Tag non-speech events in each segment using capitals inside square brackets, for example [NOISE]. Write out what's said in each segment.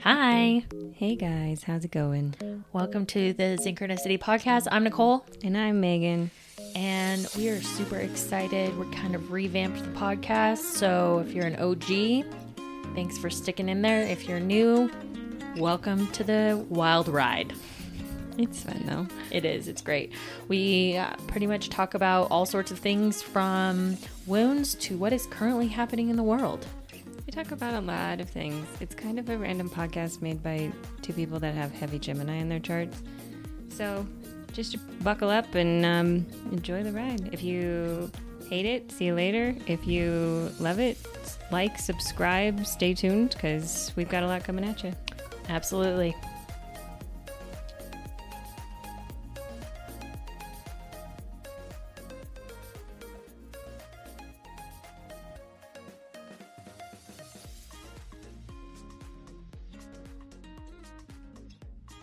Hi. Hey guys, how's it going? Welcome to the Synchronicity Podcast. I'm Nicole. And I'm Megan. And we are super excited. We're kind of revamped the podcast. So if you're an OG, thanks for sticking in there. If you're new, welcome to the wild ride. It's fun though. It is. It's great. We uh, pretty much talk about all sorts of things from wounds to what is currently happening in the world. Talk about a lot of things. It's kind of a random podcast made by two people that have heavy Gemini in their charts. So just buckle up and um, enjoy the ride. If you hate it, see you later. If you love it, like, subscribe, stay tuned because we've got a lot coming at you. Absolutely.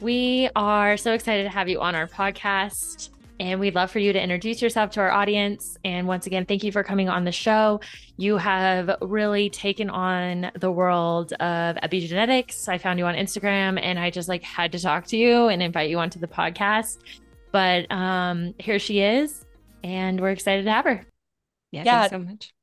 We are so excited to have you on our podcast. And we'd love for you to introduce yourself to our audience. And once again, thank you for coming on the show. You have really taken on the world of epigenetics. I found you on Instagram and I just like had to talk to you and invite you onto the podcast. But um here she is, and we're excited to have her. Yeah, yeah. so much.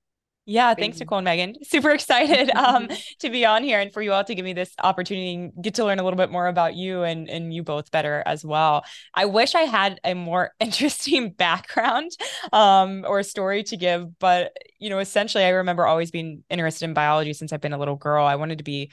Yeah, thanks, Nicole and Megan. [LAUGHS] Super excited [LAUGHS] um, to be on here and for you all to give me this opportunity and get to learn a little bit more about you and, and you both better as well. I wish I had a more [LAUGHS] interesting background um, or story to give, but you know, essentially, I remember always being interested in biology since I've been a little girl. I wanted to be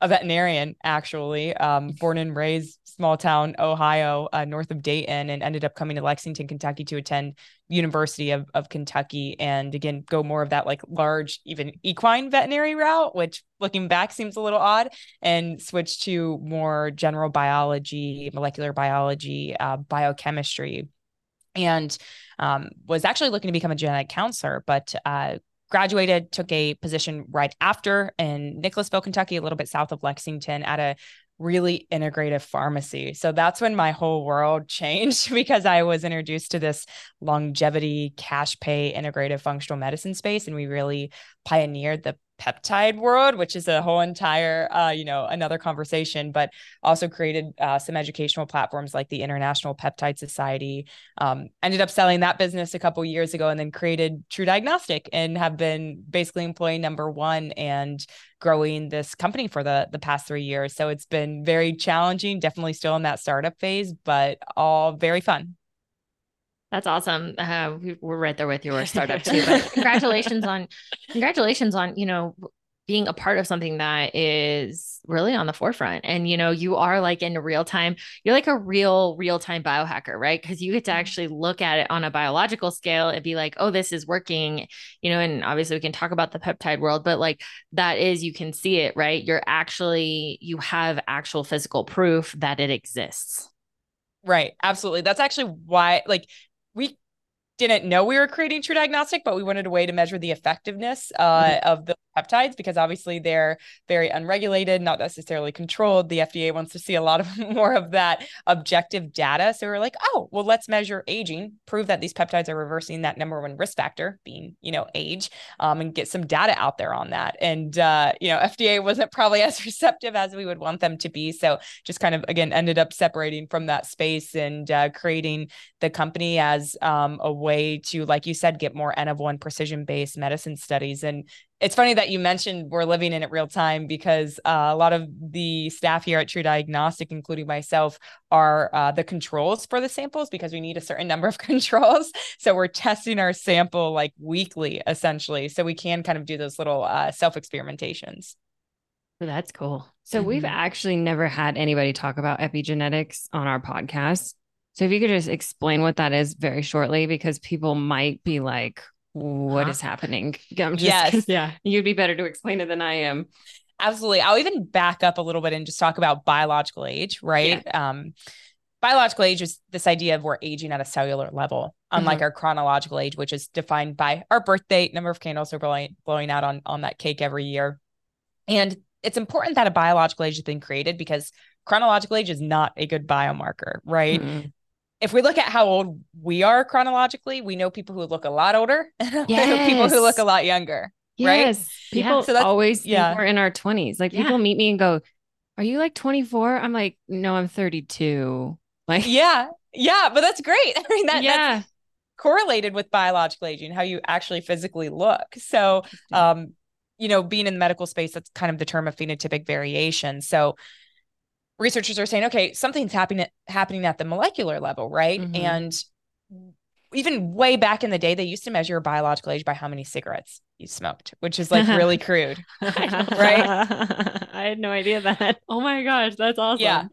a veterinarian, actually, um, born and raised small town Ohio, uh, north of Dayton, and ended up coming to Lexington, Kentucky to attend University of, of Kentucky. And again go more of that like large, even equine veterinary route, which looking back seems a little odd, and switch to more general biology, molecular biology, uh, biochemistry, and um, was actually looking to become a genetic counselor, but uh, graduated, took a position right after in Nicholasville, Kentucky, a little bit south of Lexington, at a really integrative pharmacy. So that's when my whole world [LAUGHS] changed because I was introduced to this longevity, cash pay, integrative functional medicine space. And we really pioneered the peptide world, which is a whole entire, uh, you know, another conversation, but also created uh, some educational platforms like the International Peptide Society. Um, ended up selling that business a couple years ago and then created TruDiagnostic and have been basically employee number one and growing this company for the the past three years. So it's been very challenging, definitely still in that startup phase, but all very fun. That's awesome. Uh, we, are right there with your startup too. But [LAUGHS] congratulations on, congratulations on you know being a part of something that is really on the forefront. And you know, you are like in real time. You're like a real real time biohacker, right? Because you get to mm-hmm. actually look at it on a biological scale and be like, oh, this is working. You know, and obviously we can talk about the peptide world, but like that is you can see it, right? You're actually you have actual physical proof that it exists. Right. Absolutely. That's actually why, like, we didn't know we were creating TruDiagnostic, but we wanted a way to measure the effectiveness uh, mm-hmm. of the peptides because obviously they're very unregulated, not necessarily controlled. The FDA wants to see a lot of [LAUGHS] more of that objective data. So we're like, oh, well, let's measure aging, prove that these peptides are reversing that number one risk factor, being you know age, um, and get some data out there on that. And uh, you know, [LAUGHS] FDA wasn't probably [LAUGHS] as receptive as we would want them to be. So just kind of again ended up separating from that space and uh, creating the company as um, a way to, like you said, get more N of one precision based medicine studies and it's funny that you mentioned we're living in it real time because uh, a lot of the staff here at TruDiagnostic, including myself, are uh, the controls for the samples because we need a certain [LAUGHS] number of controls. So we're testing our sample like weekly, essentially, so we can kind of do those little uh, self experimentations. That's cool. So mm-hmm. we've actually never had anybody talk about epigenetics on our podcast. So if you could just explain what that is very shortly, because people might be like, what huh? is happening? [LAUGHS] I'm just, yes. Yeah. You'd be better to explain it than I am. Absolutely. I'll even back up a little bit and just talk about biological age, right? Yeah. Um, biological age is this idea of we're aging at a cellular level, unlike mm-hmm. our chronological age, which is defined by our birth date, number of candles are blowing, blowing out on, on that cake every year. And it's important that a biological age has been created because chronological age is not a good biomarker, right? Mm-hmm if we look at how old we are chronologically, we know people who look a lot older [LAUGHS] and yes. people who look a lot younger. Yes. Right? People yeah. so always think yeah. we're in our 20s. Like people yeah. meet me and go, Are you like 24? I'm like, No, I'm 32. Like, yeah. Yeah. But that's great. [LAUGHS] I mean, that, yeah. that's correlated with biological aging, how you actually physically look. So, um, you know, being in the medical space, that's kind of the term of phenotypic variation. So, researchers are saying, okay, something's happening happening at the molecular level, right? Mm-hmm. And even way back in the day, they used to measure your biological age by how many cigarettes you smoked, which is like really [LAUGHS] crude, [LAUGHS] right? [LAUGHS] I had no idea that. Oh my gosh, that's awesome. Yeah.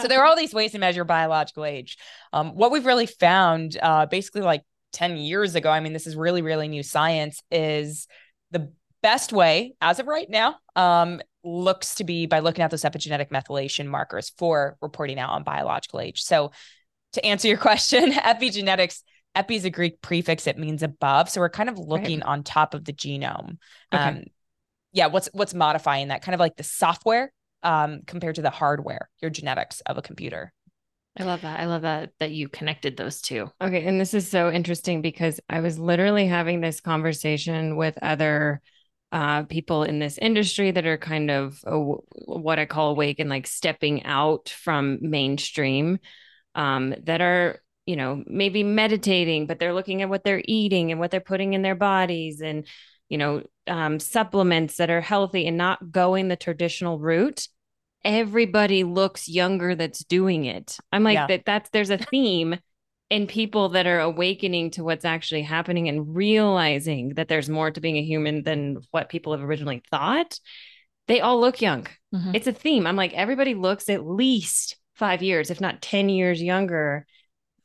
so there are all these ways to measure biological age. Um, what we've really found, uh, basically like 10 years ago, I mean, this is really, really new science, is the best way as of right now um, looks to be by looking at those epigenetic methylation markers for reporting out on biological age. So to answer your [LAUGHS] question, epigenetics, epi is a Greek prefix. It means above. So we're kind of looking right. on top of the genome. Okay. Um, yeah, what's what's modifying that? Kind of like the software um, compared to the hardware, your genetics of a computer. I love that. I love that that you connected those two. Okay, and this is so interesting because I was literally having this conversation with other uh, people in this industry that are kind of uh, what I call awake and like stepping out from mainstream um, that are you know maybe meditating but they're looking at what they're eating and what they're putting in their bodies and you know um, supplements that are healthy and not going the traditional route everybody looks younger that's doing it i'm like yeah. that that's there's a theme in people that are awakening to what's actually happening and realizing that there's more to being a human than what people have originally thought they all look young mm-hmm. it's a theme i'm like everybody looks at least five years, if not 10 years younger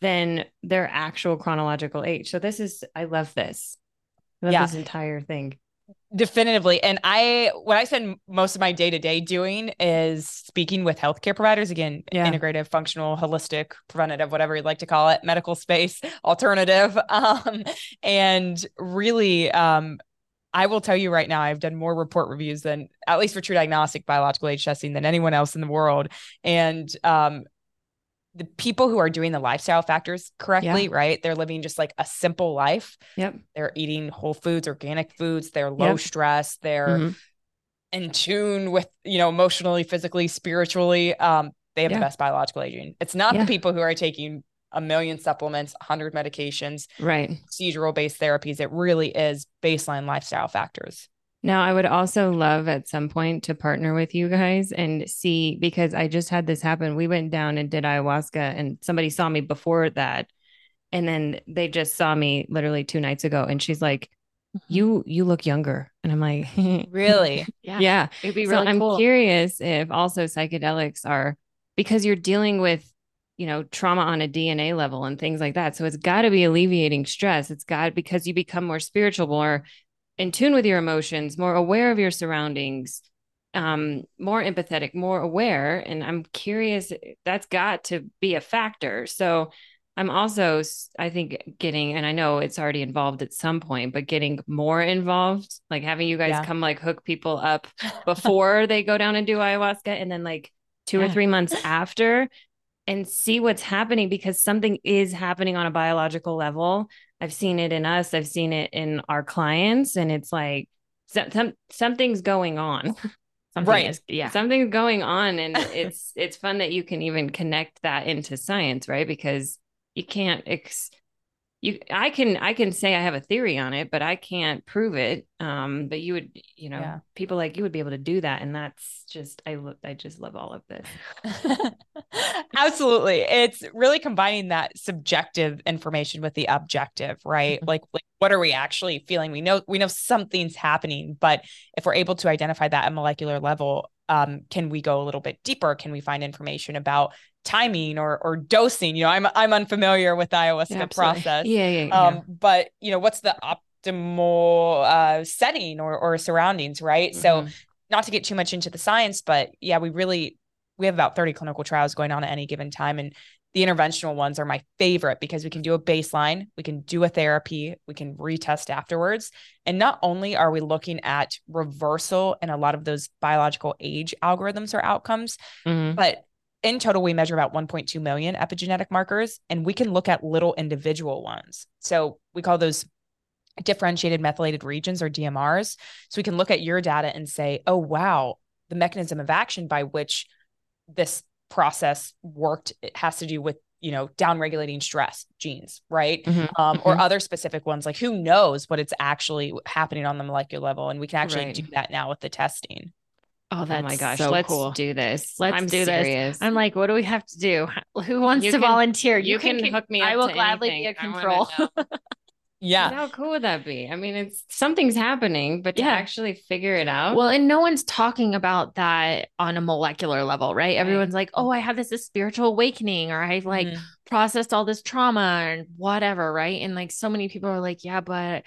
than their actual chronological age. So this is, I love this. I love yeah. this entire thing. Definitively. And I, what I spend most of my day to day doing is speaking with healthcare providers. Again, yeah. integrative, functional, holistic, preventative, whatever you'd like to call it, medical space, [LAUGHS] alternative. [LAUGHS] Um, and really, um, I will tell you right now, I've done more report reviews than, at least for TruDiagnostic biological age testing, than anyone else in the world. And um, the people who are doing the lifestyle factors correctly, yeah. right? They're living just like a simple life. Yep. They're eating whole foods, organic foods. They're low yep. stress. They're mm-hmm. in tune with, you know, emotionally, physically, spiritually. Um, they have yeah. the best biological aging. It's not yeah. the people who are taking a million supplements, 100 medications, right? Procedural based therapies. It really is baseline lifestyle factors. Now, I would also love at some point to partner with you guys and see because I just had this happen. We went down and did ayahuasca, and somebody saw me before that. And then they just saw me literally two nights ago. And she's like, mm-hmm. you you look younger and i'm like [LAUGHS] really yeah yeah it'd be really so i'm curious if also psychedelics are because you're dealing with you know, trauma on a DNA level and things like that. So it's got to be alleviating stress. It's got because you become more spiritual, more in tune with your emotions, more aware of your surroundings, um, more empathetic, more aware. And I'm curious, that's got to be a factor. So I'm also, I think, getting, and I know it's already involved at some point, but getting more involved, like having you guys yeah. come like hook people up [LAUGHS] before they go down and do ayahuasca, and then like two yeah. or three months after and see what's happening because something is happening on a biological level. I've seen it in us, I've seen it in our clients, and it's like some, something's going on. [LAUGHS] Something right. Is, yeah. Something's going on. And [LAUGHS] it's it's fun that you can even connect that into science, right? Because you can't ex- you i can i can say i have a theory on it but i can't prove it um but you would you know yeah. people like you would be able to do that and that's just i look i just love all of this [LAUGHS] absolutely it's really combining that subjective information with the objective right mm-hmm. like like what are we actually feeling we know we know something's happening but if we're able to identify that at molecular level um, can we go a little bit deeper? Can we find information about timing or or dosing? You know, I'm I'm unfamiliar with the ayahuasca yeah, process. Yeah, yeah, yeah. Um, but you know, what's the optimal uh, setting or or surroundings, right? Mm-hmm. So, not to get too much into the science, but yeah, we really we have about 30 clinical trials going on at any given time, and the interventional ones are my favorite because we can do a baseline, we can do a therapy, we can retest afterwards. And not only are we looking at reversal and a lot of those biological age algorithms or outcomes, mm-hmm. but in total, we measure about 1.2 million epigenetic markers, and we can look at little individual ones. So we call those differentiated methylated regions or DMRs. So we can look at your data and say, oh, wow, the mechanism of action by which this process worked it has to do with you know downregulating stress genes right mm-hmm. Um, mm-hmm. or other specific ones like who knows what it's actually happening on the molecular level and we can actually right. do that now with the testing Oh, that's oh my gosh. So let's cool. do this. Let's I'm do serious. this. I'm like, what do we have to do? [LAUGHS] Who wants you to can, volunteer? You, you can, can, hook me up. I will gladly anything. be a control. [LAUGHS] Yeah. How cool would that be? I mean, it's something's happening, but to actually figure it out. Well, and no one's talking about that on a molecular level, right? right. Everyone's like, oh, I had this, this spiritual awakening, or I've like mm-hmm. processed all this trauma and whatever, right? And like so many people are like, yeah, but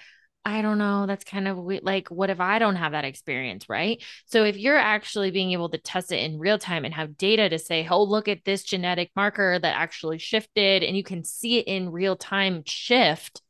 I don't know. That's kind of like, what if I don't have that experience, right? So if you're actually being able to test it in real time and have data to say, oh, look at this genetic marker that actually shifted, and you can see it in real time shift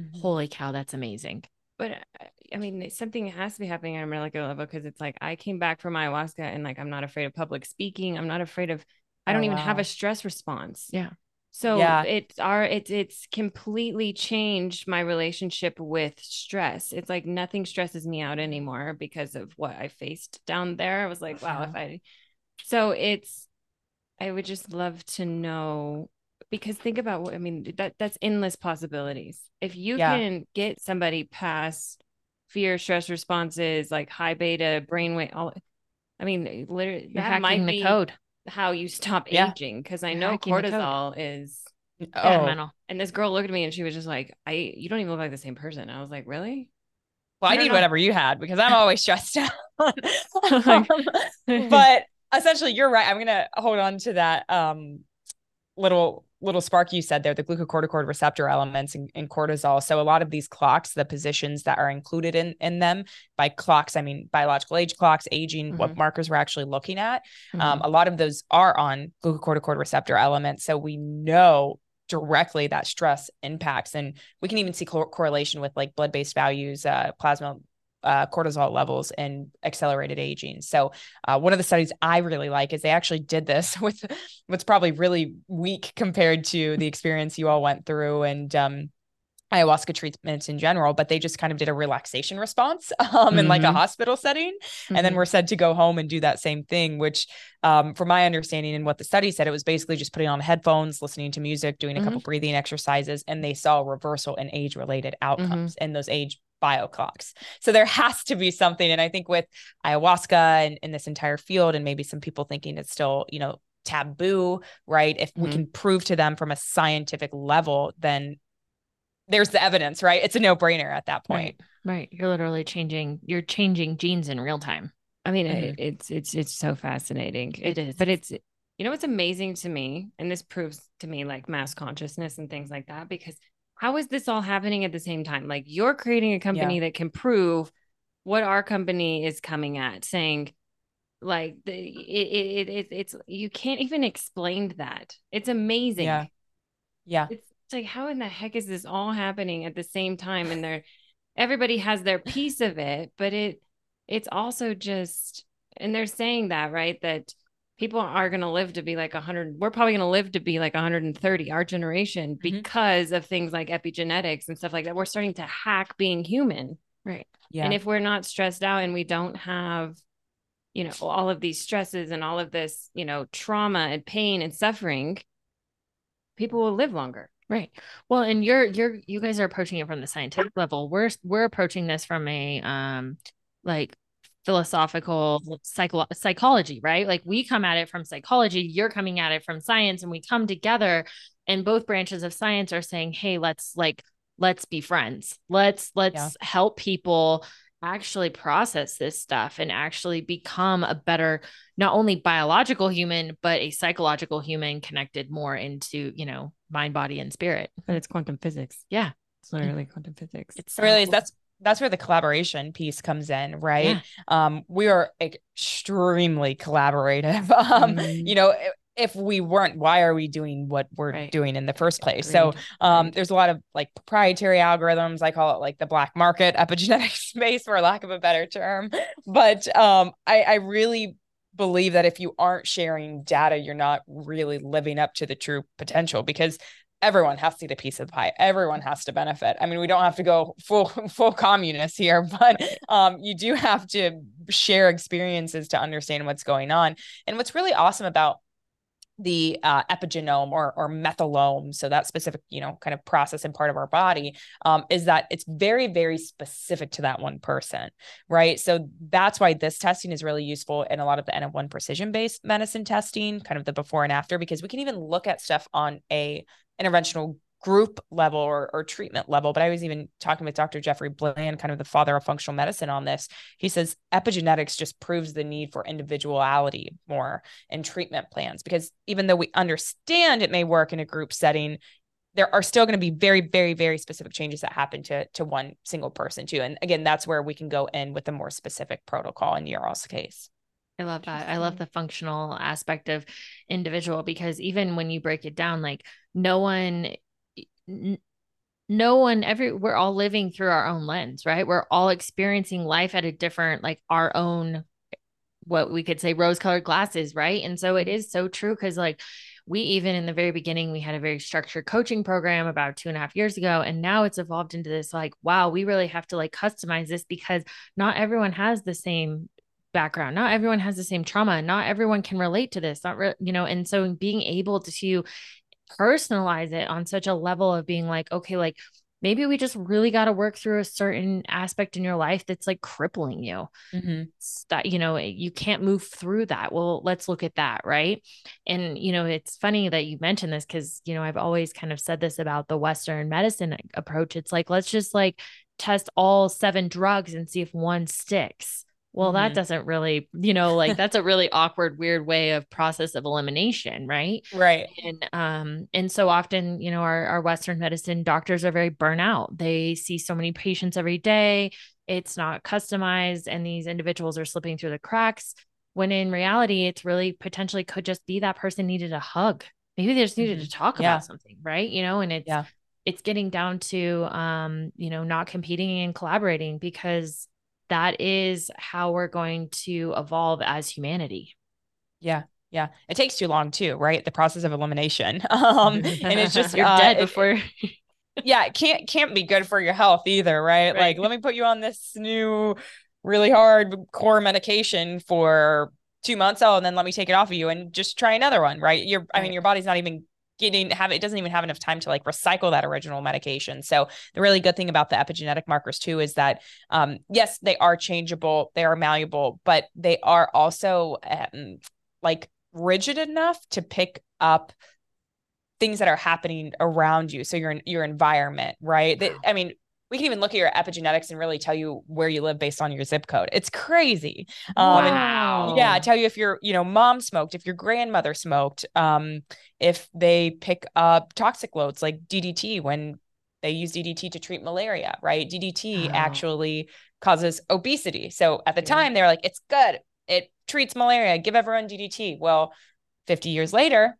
Mm-hmm. Holy cow, that's amazing. But uh, I mean, something has to be happening on a molecular level because it's like I came back from ayahuasca and like I'm not afraid of public speaking. I'm not afraid of. I don't oh, even wow. have a stress response. Yeah. So yeah. it's our it's it's completely changed my relationship with stress. It's like nothing stresses me out anymore because of what I faced down there. I was like, wow, if uh-huh. I so it's I would just love to know because think about what I mean that that's endless possibilities. If you yeah. can get somebody past fear, stress responses, like high beta brainwave, all I mean, literally You're that might be code. How you stop yeah. aging. Because I know cortisol is oh. And this girl looked at me and she was just like, "I, you don't even look like the same person." I was like, "Really?" Well, I, I need know. whatever you had because I'm always stressed out. [LAUGHS] [LAUGHS] um, [LAUGHS] but essentially, you're right. I'm gonna hold on to that um, little little spark you said there, the glucocorticoid receptor elements in, in, cortisol. So a lot of these clocks, the positions that are included in in them, by clocks, I mean biological age clocks, aging, mm-hmm. what markers we're actually looking at. Um, mm-hmm. Um, a lot of those are on glucocorticoid receptor elements. So we know directly that stress impacts and we can even see co- correlation with like blood-based values uh, plasma uh, cortisol levels and accelerated aging. So, uh, one of the studies I really like is they actually did this [LAUGHS] with what's probably really weak compared to the experience you all went through and um, ayahuasca treatments in general, but they just kind of did a relaxation response [LAUGHS] um, mm-hmm. in like a mm-hmm. hospital setting. Mm-hmm. And then mm-hmm. we're said to go home and do that same thing, which, um, from my understanding and what the study said, it was basically just putting on headphones, listening to music, doing a mm-hmm. couple breathing exercises, and they saw a reversal in age related outcomes mm-hmm. and those age bio clocks. So there has to be something. And I think with ayahuasca and in this entire field, and maybe some people thinking it's still, you know, taboo, right? If we can prove to them from a scientific level, then there's the evidence, right? It's a no brainer at that point. Right. right. You're literally changing, you're changing genes in real time. I mean, mm-hmm. it's, it's, it's so fascinating. It, it is. But it's, you know, what's amazing to me, and this proves to me like mass consciousness and things like that, because how is this all happening at the same time? Like you're creating a company yeah. that can prove what our company is coming at, saying like the it, it, it it's you can't even explain that. It's amazing. Yeah. Yeah. It's, it's like how in the heck is this all happening at the same time? And they're everybody has their piece of it, but it it's also just and they're saying that, right? That people are going to live to be like 100 we're probably going to live to be like 130 our generation mm-hmm. because of things like epigenetics and stuff like that we're starting to hack being human right yeah and if we're not stressed out and we don't have you know all of these stresses and all of this you know trauma and pain and suffering people will live longer right well and you're you're you guys are approaching it from the scientific level we're we're approaching this from a um like philosophical psycho- psychology, right? Like we come at it from psychology, you're coming at it from science, and we come together, and both branches of science are saying, "Hey, let's like let's be friends. Let's let's yeah. help people." Actually process this stuff and actually become a better not only biological human but a psychological human connected more into you know mind body and spirit but it's quantum physics yeah it's literally quantum physics it's really that's that's where the collaboration piece comes in, right? Yeah. Um, we are extremely collaborative. [LAUGHS] Um, mm. you know, if we weren't, why are we doing what we're right. doing in the first place? Agreed. So um, there's a lot of like proprietary algorithms. I call it like the black market epigenetic [LAUGHS] space, for lack of a better term. But um, I, I really believe that if you aren't sharing data, you're not really living up to the true potential because everyone has to get a piece of the pie. Everyone has to benefit. I mean, we don't have to go full [LAUGHS] full communist here, [LAUGHS] but um, you do have to share experiences to understand what's going on. And what's really awesome about the uh, epigenome or or methylome so that specific you know kind of process and part of our body um, is that it's very very specific to that one person right? So that's why this testing is really useful in a lot of the N of one precision based medicine testing kind of the before and after because we can even look at stuff on a interventional group level or, or treatment level. But I was even talking with Dr. Jeffrey Bland, kind of the father of functional medicine on this. He says epigenetics just proves the need for individuality more in treatment plans because even though we understand it may work in a group setting, there are still going to be very, very, very specific changes that happen to to one single person too. And again, that's where we can go in with a more specific protocol in your case. I love that. I love the functional aspect of individual because even when you break it down, like no one no one every we're all living through our own lens right? We're all experiencing life at a different like our own what we could say rose colored glasses right? And so it is so true because like we even in the very beginning we had a very structured coaching program about two and a half years ago and now it's evolved into this like wow we really have to like customize this because not everyone has the same background not everyone has the same trauma not everyone can relate to this not re- you know and so being able to personalize it on such a level of being like, okay, like maybe we just really got to work through a certain aspect in your life that's like crippling you. Mm-hmm. that you know you can't move through that. Well let's look at that right? And you know it's funny that you mentioned this because you know i've always kind of said this about the western medicine approach. It's like let's just like test all seven drugs and see if one sticks well mm-hmm. that doesn't really you know like that's a really awkward weird way of process of elimination right? Right. And um and so often you know our, our western medicine doctors are very burnout they see so many patients every day. It's not customized and these individuals are slipping through the cracks when in reality it's really potentially could just be that person needed a hug. Maybe they just needed mm-hmm. to talk yeah. about something right? You know and it's yeah. it's getting down to um you know not competing and collaborating because that is how we're going to evolve as humanity. Yeah. Yeah. It takes too long too, right? The process of elimination. [LAUGHS] Um, and it's just [LAUGHS] you're uh, dead before. [LAUGHS] Yeah. It can't, can't be good for your health either. Right? right? Like, let me put you on this new, really hard core medication for two months. Oh, and then let me take it off of you and just try another one. Right. Your, I mean, your body's not even getting have it doesn't even have enough time to like recycle that original medication. So the really good thing about the epigenetic markers too is that um, yes, they are changeable, they are malleable, but they are also um, like rigid enough to pick up things that are happening around you so your your environment right wow. i mean we can even look at your epigenetics and really tell you where you live based on your zip code. It's crazy. Um, wow. And, yeah, tell you if your, you know, mom smoked, if your grandmother smoked, um, if they pick up toxic loads like DDT when they use DDT to treat malaria, right? DDT actually causes obesity. So at the yeah. time, they were like, it's good. It treats malaria. Give everyone DDT. Well, 50 years later,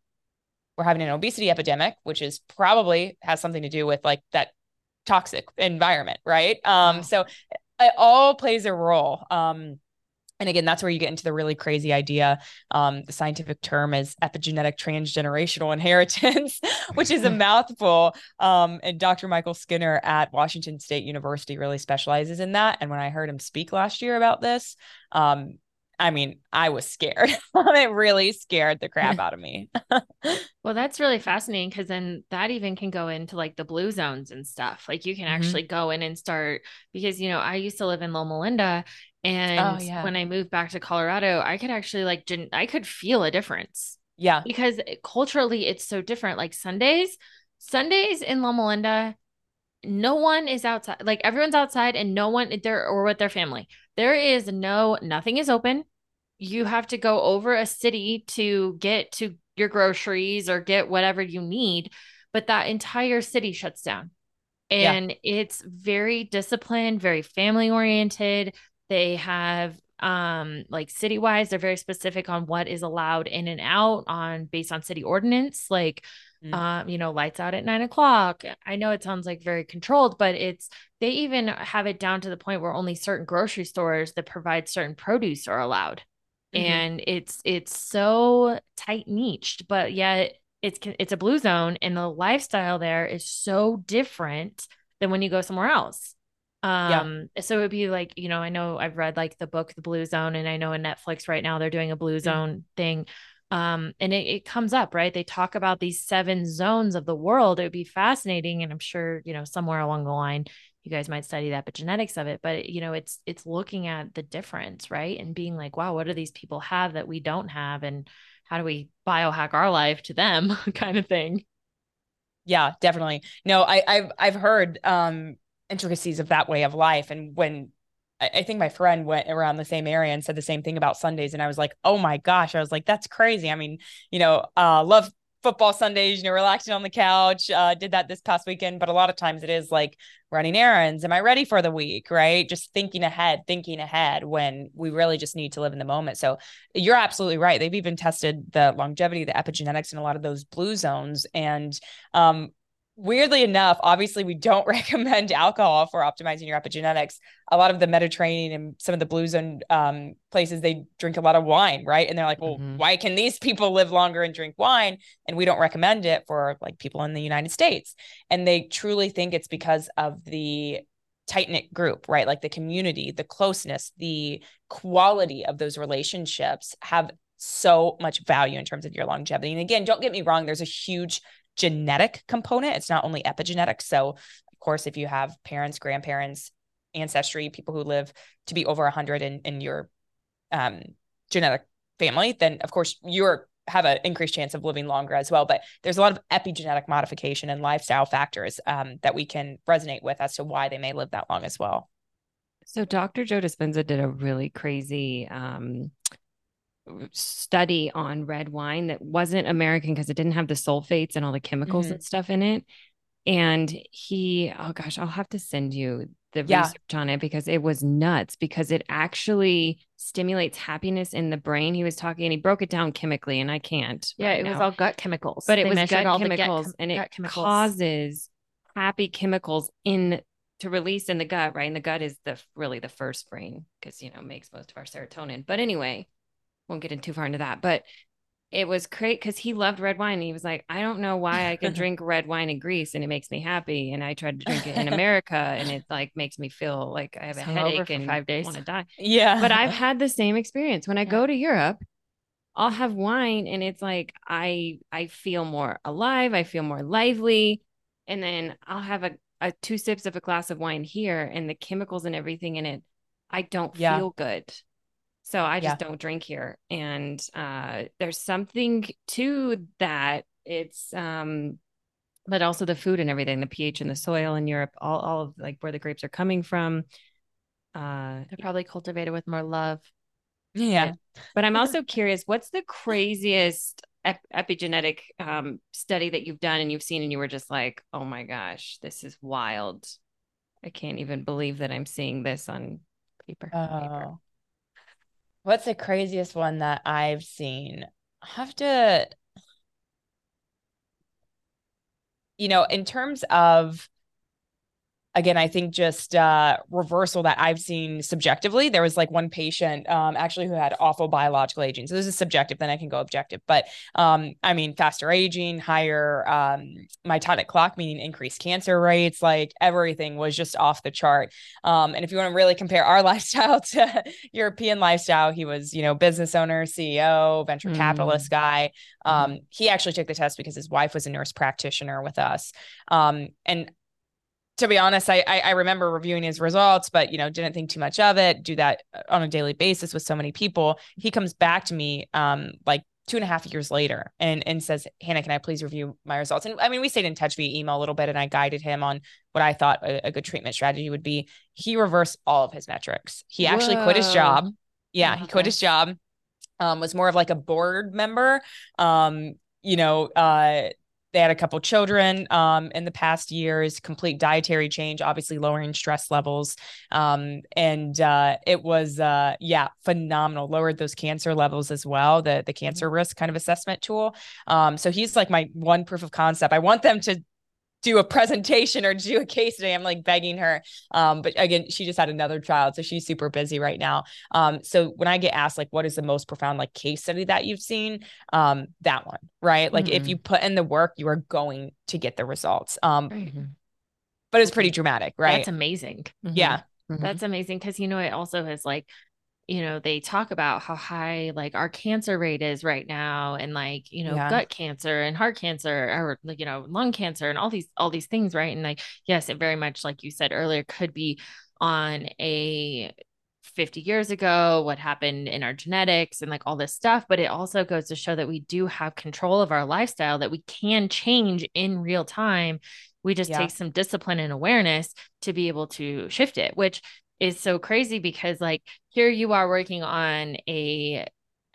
we're having an obesity epidemic, which is probably has something to do with like that toxic environment, right? Um, wow. so it all plays a role. Um, and again, that's where you get into the really crazy idea. Um, the scientific term is epigenetic transgenerational [LAUGHS] inheritance, which is a [LAUGHS] mouthful. Um, and Dr. Michael Skinner at Washington State University really specializes in that. And when I heard him speak last year about this, um, I mean, I was scared. [LAUGHS] it really scared the crap out of me. [LAUGHS] well, that's really fascinating because then that even can go into like the blue zones and stuff. Like you can mm-hmm. actually go in and start because, you know, I used to live in Loma Linda. And oh, yeah. when I moved back to Colorado, I could actually like, I could feel a difference. Yeah. Because culturally, it's so different. Like Sundays, Sundays in Loma Linda, no one is outside. Like everyone's outside and no one there or with their family. There is no, nothing is open. You have to go over a city to get to your groceries or get whatever you need. But that entire city shuts down. And yeah. it's very disciplined, very family oriented. They have um like city wise they're very specific on what is allowed in and out on based on city ordinance like mm. um you know lights out at nine o'clock i know it sounds like very controlled but it's they even have it down to the point where only certain grocery stores that provide certain produce are allowed mm-hmm. and it's it's so tight niched but yet it's it's a blue zone and the lifestyle there is so different than when you go somewhere else. Um, yeah. so it'd be like, you know, I know I've read like the book The Blue Zone and I know in Netflix right now they're doing a blue mm. zone mm-hmm. thing. Um, and it, it comes up, right? They talk about these seven zones of the world. It would be fascinating. And I'm sure, you know, somewhere along the line, you guys might study the epigenetics of it, but you know, it's it's looking at the difference, right? And being like, wow, what do these people have that we don't have? And how do we biohack our life to them [LAUGHS] kind of thing yeah definitely no i i've i've heard um intricacies of that way of life and when I think my friend went around the same area and said the same thing about Sundays. And I was like, oh my gosh. I was like, that's crazy. I mean, you know, uh, love football Sundays, you know, relaxing on the couch. Uh, did that this past weekend, but a lot of times it is like running errands. Am I ready for the week? Right. Just thinking ahead, thinking ahead when we really just need to live in the moment. So you're absolutely right. They've even tested the longevity, the epigenetics in a lot of those blue zones. And um, weirdly enough, obviously, we don't [LAUGHS] recommend alcohol for optimizing your epigenetics. A lot of the Mediterranean and some of the blue zone um, places, they drink a lot of wine, right? And they're like, well, mm-hmm. why can these people live longer and drink wine? And we don't recommend it for like people in the United States. And they truly think it's because of the tight knit group, right? Like the community, the closeness, the quality of those relationships have so much value in terms of your longevity. And again, don't get me wrong, there's a huge genetic component. It's not only epigenetic. So, of course, if you have parents, grandparents, ancestry, people who live to be over 100 in, in your um, genetic family, then of course you're have an increased chance of living longer as well. But there's a lot of epigenetic modification and lifestyle factors um, that we can resonate with as to why they may live that long as well. So Dr. Joe Dispenza did a really crazy um, study on red wine that wasn't American because it didn't have the sulfates and all the chemicals mm-hmm. and stuff in it. And he, oh gosh, I'll have to send you the yeah. research on it because it was nuts because it actually stimulates happiness in the brain. He was talking and he broke it down chemically, and I can't. Yeah, right it now. was all gut chemicals, but it they was gut chemicals, gut, and it chemicals. causes happy chemicals in to release in the gut. Right, and the gut is the really the first brain because you know makes most of our serotonin. But anyway, won't get in too far into that, but it was great because he loved red wine. And he was like, I don't know why I can [LAUGHS] drink red wine in Greece and it makes me happy. And I tried to drink it in [LAUGHS] America and it like makes me feel like I have a headache and five days want to die. Yeah. But I've [LAUGHS] had the same experience. When I yeah. go to Europe, I'll have wine and it's like I I feel more alive, I feel more lively. And then I'll have a, a two sips of a glass of wine here and the chemicals and everything in it, I don't yeah. feel good. So I just yeah. don't drink here. And uh, there's something to that. It's um but also the food and everything, the pH in the soil in Europe, all, all of like where the grapes are coming from. Uh they're probably cultivated with more love. Yeah. But I'm [LAUGHS] also curious, what's the craziest ep- epigenetic um, study that you've done and you've seen and you were just like, oh my gosh, this is wild. I can't even believe that I'm seeing this on paper. Oh. paper. What's the craziest one that I've seen? I have to, you know, in terms of again, I think just uh, reversal that I've seen subjectively. There was like one patient um, actually who had awful biological aging. So this is subjective, then I can go objective. But um, I mean, faster aging, higher um, mitotic clock, meaning increased cancer rates, like everything was just off the chart. Um, and if you want to really compare our [LAUGHS] lifestyle to European lifestyle, he was, you know, business owner, CEO, venture mm. capitalist guy. Um, he actually took the test because his wife was a nurse practitioner with us. Um, and to be honest, I, I, I remember reviewing his results, but you know, didn't think too much of it. Do that uh, on a daily basis with so many people. He comes back to me, um, like two and a half years later, and and says, "Hannah, can I please review my results?" And I mean, we stayed in touch via email a little bit, and I guided him on what I thought a, a good treatment strategy would be. He reversed all of his metrics. He actually Whoa. quit his job. Yeah, he quit his job. Um, was more of like a board member. Um, you know, uh they had a couple children um, in the past years, complete dietary change, obviously lowering stress levels. Um, and uh, it was, uh, yeah, phenomenal. Lowered those cancer levels as well, the, the cancer mm-hmm. risk kind of assessment tool. Um, so he's like my one proof of concept. I want them to do a presentation or do a case today. I'm like begging her. Um, but again, she just had another child, so she's super busy right now. Um, so when I get asked like, what is the most profound like case study that you've seen? Um, that one, right? Like mm-hmm. if you put in the work, you are going to get the results. Um, mm-hmm. but it's pretty dramatic, right? That's amazing. Mm-hmm. Yeah. Mm-hmm. That's amazing because you know it also has like you know they talk about how high like our cancer rate is right now and like you know yeah. gut cancer and heart cancer or like you know lung cancer and all these all these things right and like yes it very much like you said earlier could be on a 50 years ago what happened in our genetics and like all this stuff but it also goes to show that we do have control of our lifestyle that we can change in real time we just yeah. take some discipline and awareness to be able to shift it which is so crazy because like here you are working on a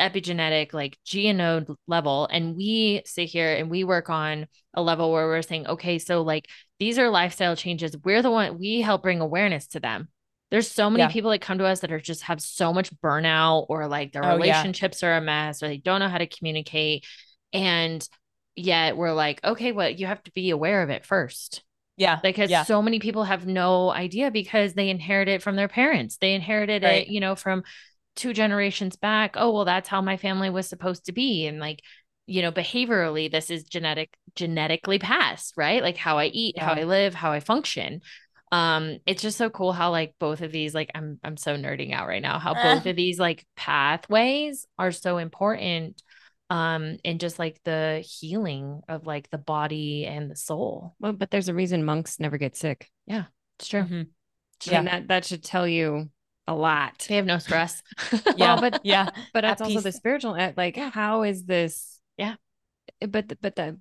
epigenetic like genome level and we sit here and we work on a level where we're saying okay so like these are lifestyle changes we're the one we help bring awareness to them there's so many yeah. people that come to us that are just have so much burnout or like their oh, relationships yeah. are a mess or they don't know how to communicate and yet we're like okay well you have to be aware of it first yeah. Because yeah. so many people have no idea because they inherit it from their parents. They inherited right. it, you know, from two generations back. Oh, well, that's how my family was supposed to be. And like, you know, behaviorally, this is genetic, genetically passed, right? Like how I eat, yeah. how I live, how I function. Um, it's just so cool how like both of these, like I'm I'm so nerding out right now, how both [LAUGHS] of these like pathways are so important um and just like the healing of like the body and the soul. Well but there's a reason monks never get sick. Yeah it's true. Mm-hmm. yeah. that that should tell you a lot. They have no stress. [LAUGHS] Yeah well, but yeah. but that's also the spiritual eh, like how is this yeah. eh, but but the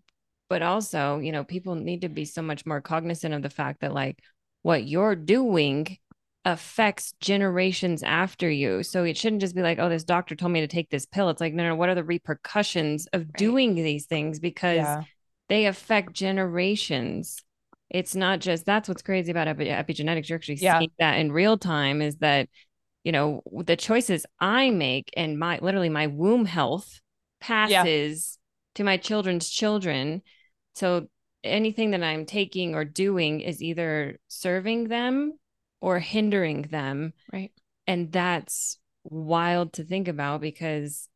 but also you know people need to be so much more cognizant of the fact that like what you're doing affects generations after you. So it shouldn't just be like, oh, this doctor told me to take this pill. It's like, no, no, what are the repercussions of right. doing these things? Because yeah. they affect generations. It's not just that's what's crazy about epi- epigenetics. You're actually yeah. seeing that in real time is that, you know, the choices I make and my literally my womb health passes yeah. to my children's children. So anything that I'm taking or doing is either serving them or hindering them. Right. And that's wild to think about because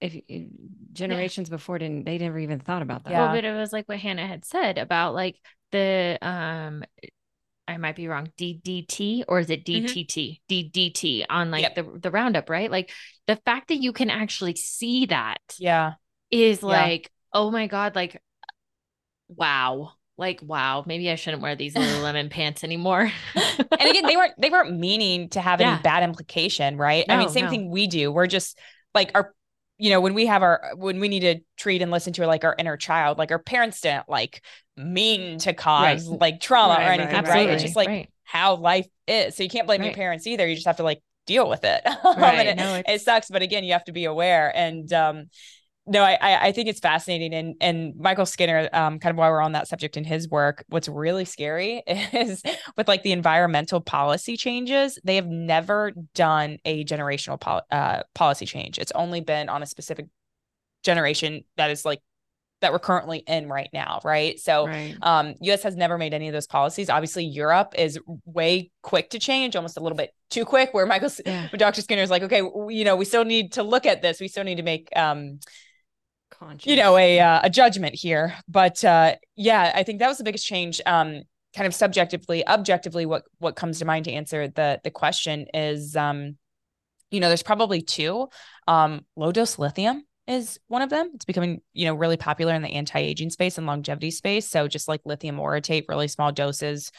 if, if generations yeah. before didn't they never even thought about that. Yeah. Well, but it was like what Hannah had said about like the um I might be wrong, DDT or is it DTT? Mm-hmm. DDT on like yep. the the roundup, right? Like the fact that you can actually see that yeah is like, oh my God, like wow like wow maybe i shouldn't wear these [LAUGHS] little lemon pants anymore. [LAUGHS] And again they weren't they weren't meaning to have yeah. any bad implication right? No, i mean same no. thing we do. We're just like our you know when we have our when we need to treat and listen to like our inner child like our parents didn't like mean to cause right. like trauma right, or anything right, right? it's just like how life is. So you can't blame your parents either. You just have to like deal with it, [LAUGHS] it, no, it sucks but again you have to be aware. And um no, I I think it's fascinating, and and Michael Skinner, um, kind of while we're on that subject in his work, what's really scary [LAUGHS] is with like the environmental policy changes, they have never done a generational pol- uh, policy change. It's only been on a specific generation that is like that we're currently in right now, right? So, right. um, U.S. has never made any of those policies. Obviously, Europe is way quick to change, almost a little bit too quick. Where Michael, yeah. [LAUGHS] Dr. Skinner is like, okay, you know, we still need to look at this. We still need to make um you know a uh, a judgment here but uh yeah i think that was the biggest change um kind of subjectively objectively what what comes to mind to answer the the question is um you know there's probably two. Um low dose lithium is one of them. It's becoming you know really popular in the anti-aging space and longevity space. So just like lithium orotate really small doses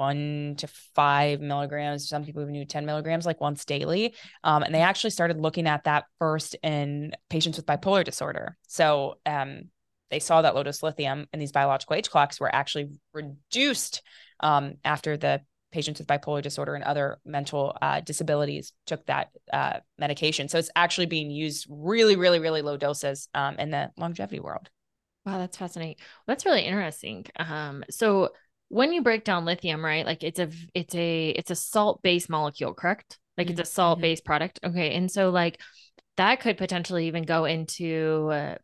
one to five milligrams. Some people even do 10 milligrams like once daily. Um, and they actually started looking at that first in patients with bipolar disorder. So um, they saw that low dose lithium and these biological age clocks were actually reduced um, after the patients with bipolar disorder and other mental uh, disabilities took that uh, medication. So it's actually being used really, really, really low doses um, in the longevity world. Wow, that's fascinating. That's really interesting. Um, so when you break down lithium, right? Like it's a it's a it's a salt based molecule, correct? Like mm-hmm. it's a salt based product. Okay, and so like that could potentially even go into uh,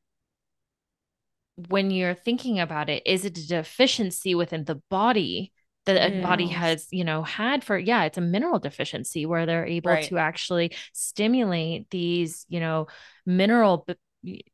when you're thinking about it, is it a deficiency within the body that a body has, you know, had for, yeah, it's a mineral deficiency where they're able Right. to actually stimulate these, you know, mineral. b-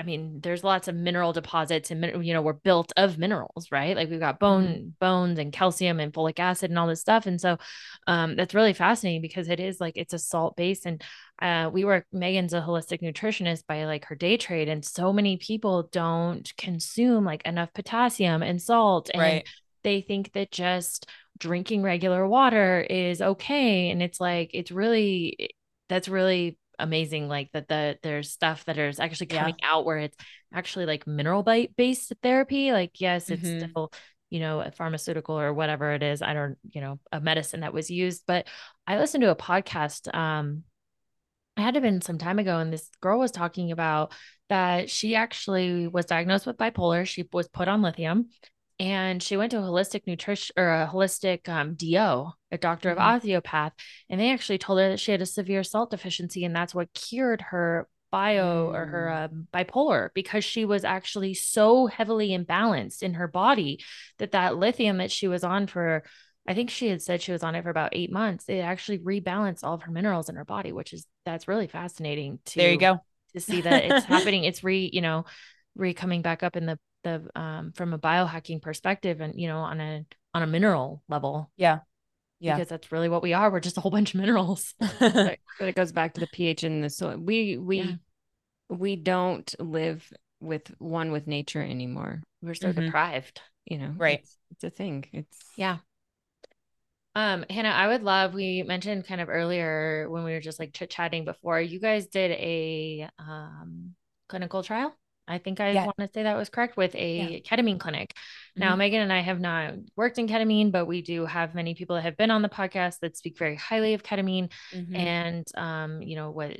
I mean, there's lots of mineral deposits and, you know, we're built of minerals, right? Like we've got bone, bones and calcium and folic acid and all this stuff. And so um, that's really fascinating because it is like it's a salt base. And uh, we work, Megan's a holistic nutritionist by like her day trade. And so many people don't consume like enough potassium and salt. And Right. they think that just drinking regular water is okay. And it's like, it's really, that's really amazing. Like that, the there's stuff that is actually Yeah. coming out where it's actually like mineral bite based therapy. Like, yes, it's Mhm. still, you know, a pharmaceutical or whatever it is. I don't, you know, a medicine that was used, but I listened to a podcast. Um, it had to have been some time ago, and this girl was talking about that she actually was diagnosed with bipolar. She was put on lithium, and she went to a holistic nutrition or a holistic um, DO, a doctor Mhm. of osteopath, and they actually told her that she had a severe salt deficiency, and that's what cured her bio or her um, bipolar because she was actually so heavily imbalanced in her body that that lithium that she was on for I think she had said she was on it for about eight months. It actually rebalanced all of her minerals in her body, which is that's really fascinating to There you go. to see that it's [LAUGHS] happening. It's re, you know, re coming back up in the the um from a biohacking perspective and you know on a on a mineral level. Yeah. Yeah. Because that's really what we are. We're just a whole bunch of minerals. [LAUGHS] but it goes back to the pH in the soil. We we Yeah. we don't live with one with nature anymore. We're so Mhm. deprived. You know, Right. It's, it's a thing. It's Yeah. Um, Hannah, I would love, we mentioned kind of earlier when we were just like chit chatting before, you guys did a um clinical trial. I think I Yeah. want to say that was correct with a ketamine clinic. Now, Mhm. Megan and I have not worked in ketamine, but we do have many people that have been on the podcast that speak very highly of ketamine Mhm. and um, you know, what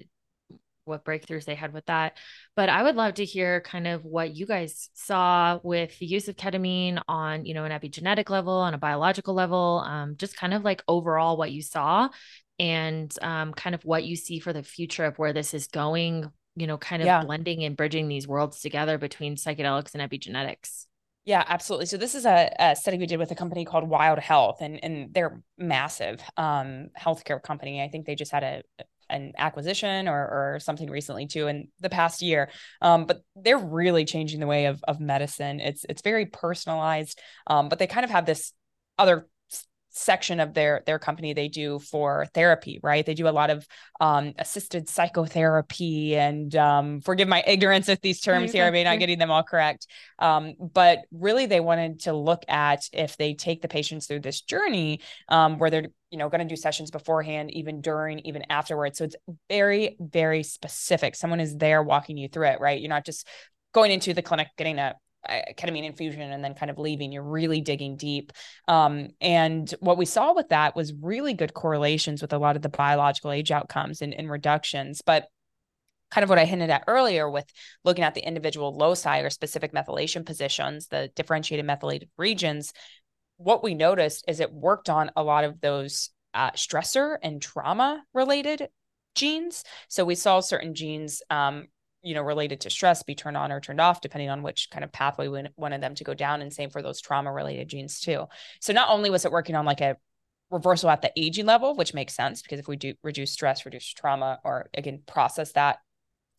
what breakthroughs they had with that. But I would love to hear kind of what you guys saw with the use of ketamine on, you know, an epigenetic level, on a biological level, um, just kind of like overall what you saw and um, kind of what you see for the future of where this is going, you know, kind of Yeah. blending and bridging these worlds together between psychedelics and epigenetics. Yeah, absolutely. So this is a, a study we did with a company called Wild Health, and and they're massive um, healthcare company. I think they just had a an acquisition or or something recently too in the past year. Um, but they're really changing the way of of medicine. It's it's very personalized, um, but they kind of have this other section of their their company they do for therapy right? They do a lot of um assisted psychotherapy and um forgive my ignorance of these terms here i may not getting them all correct. Um but really they wanted to look at if they take the patients through this journey um where they're you know going to do sessions beforehand even during even afterwards. So it's very very specific. Someone is there walking you through it right? You're not just going into the clinic getting a ketamine infusion and then kind of leaving you're really digging deep um, and what we saw with that was really good correlations with a lot of the biological age outcomes and, and reductions but kind of what I hinted at earlier with looking at the individual loci or specific methylation positions, the differentiated methylated regions, what we noticed is it worked on a lot of those uh, stressor and trauma related genes. So we saw certain genes, um, you know, related to stress be turned on or turned off, depending on which kind of pathway we wanted them to go down. And same for those trauma related genes too. So not only was it working on like a reversal at the aging level, which makes sense because if we do reduce stress, reduce trauma, or again, process that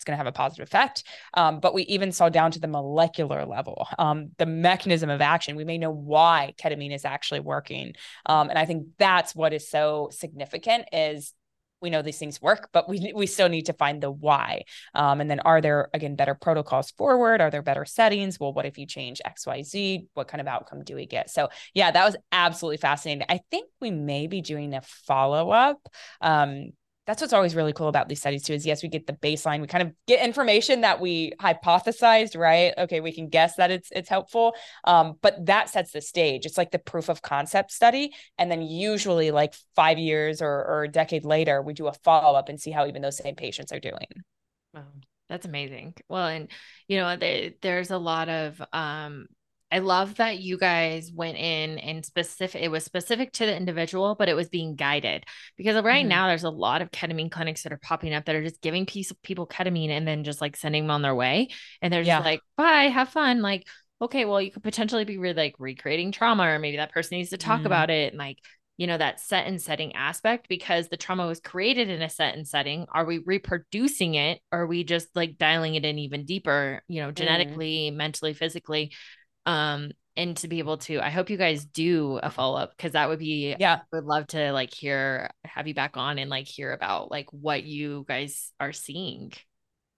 it's going to have a positive effect. Um, but we even saw down to the molecular level, um, the mechanism of action. We may know why ketamine is actually working, um, and I think that's what is so significant. Is we know these things work, but we we still need to find the why. Um, and then are there again better protocols forward? Are there better settings? Well, what if you change X, Y, Z? What kind of outcome do we get? So yeah, that was absolutely fascinating. I think we may be doing a follow up. Um, that's what's always really cool about these studies too is yes we get the baseline we kind of get information that we hypothesized right? Okay we can guess that it's it's helpful. Um, but that sets the stage. It's like the proof of concept study and then usually like five years or, or a decade later we do a follow-up and see how even those same patients are doing. Wow, that's amazing. Well, and you know, they, there's a lot of um I love that you guys went in and specific, it was specific to the individual, but it was being guided because right mm-hmm. now there's a lot of ketamine clinics that are popping up that are just giving piece of people ketamine and then just like sending them on their way. And they're just yeah. like, bye, have fun. Like, okay, well, you could potentially be re- like recreating trauma, or maybe that person needs to talk mm-hmm. about it. And like, you know, that set and setting aspect because the trauma was created in a set and setting. Are we reproducing it? Or are we just like dialing it in even deeper, you know, mm-hmm. genetically, mm. mentally, physically? Um, and to be able to, I hope you guys do a follow up because that would be, yeah, I would love to like hear, have you back on and like hear about like what you guys are seeing.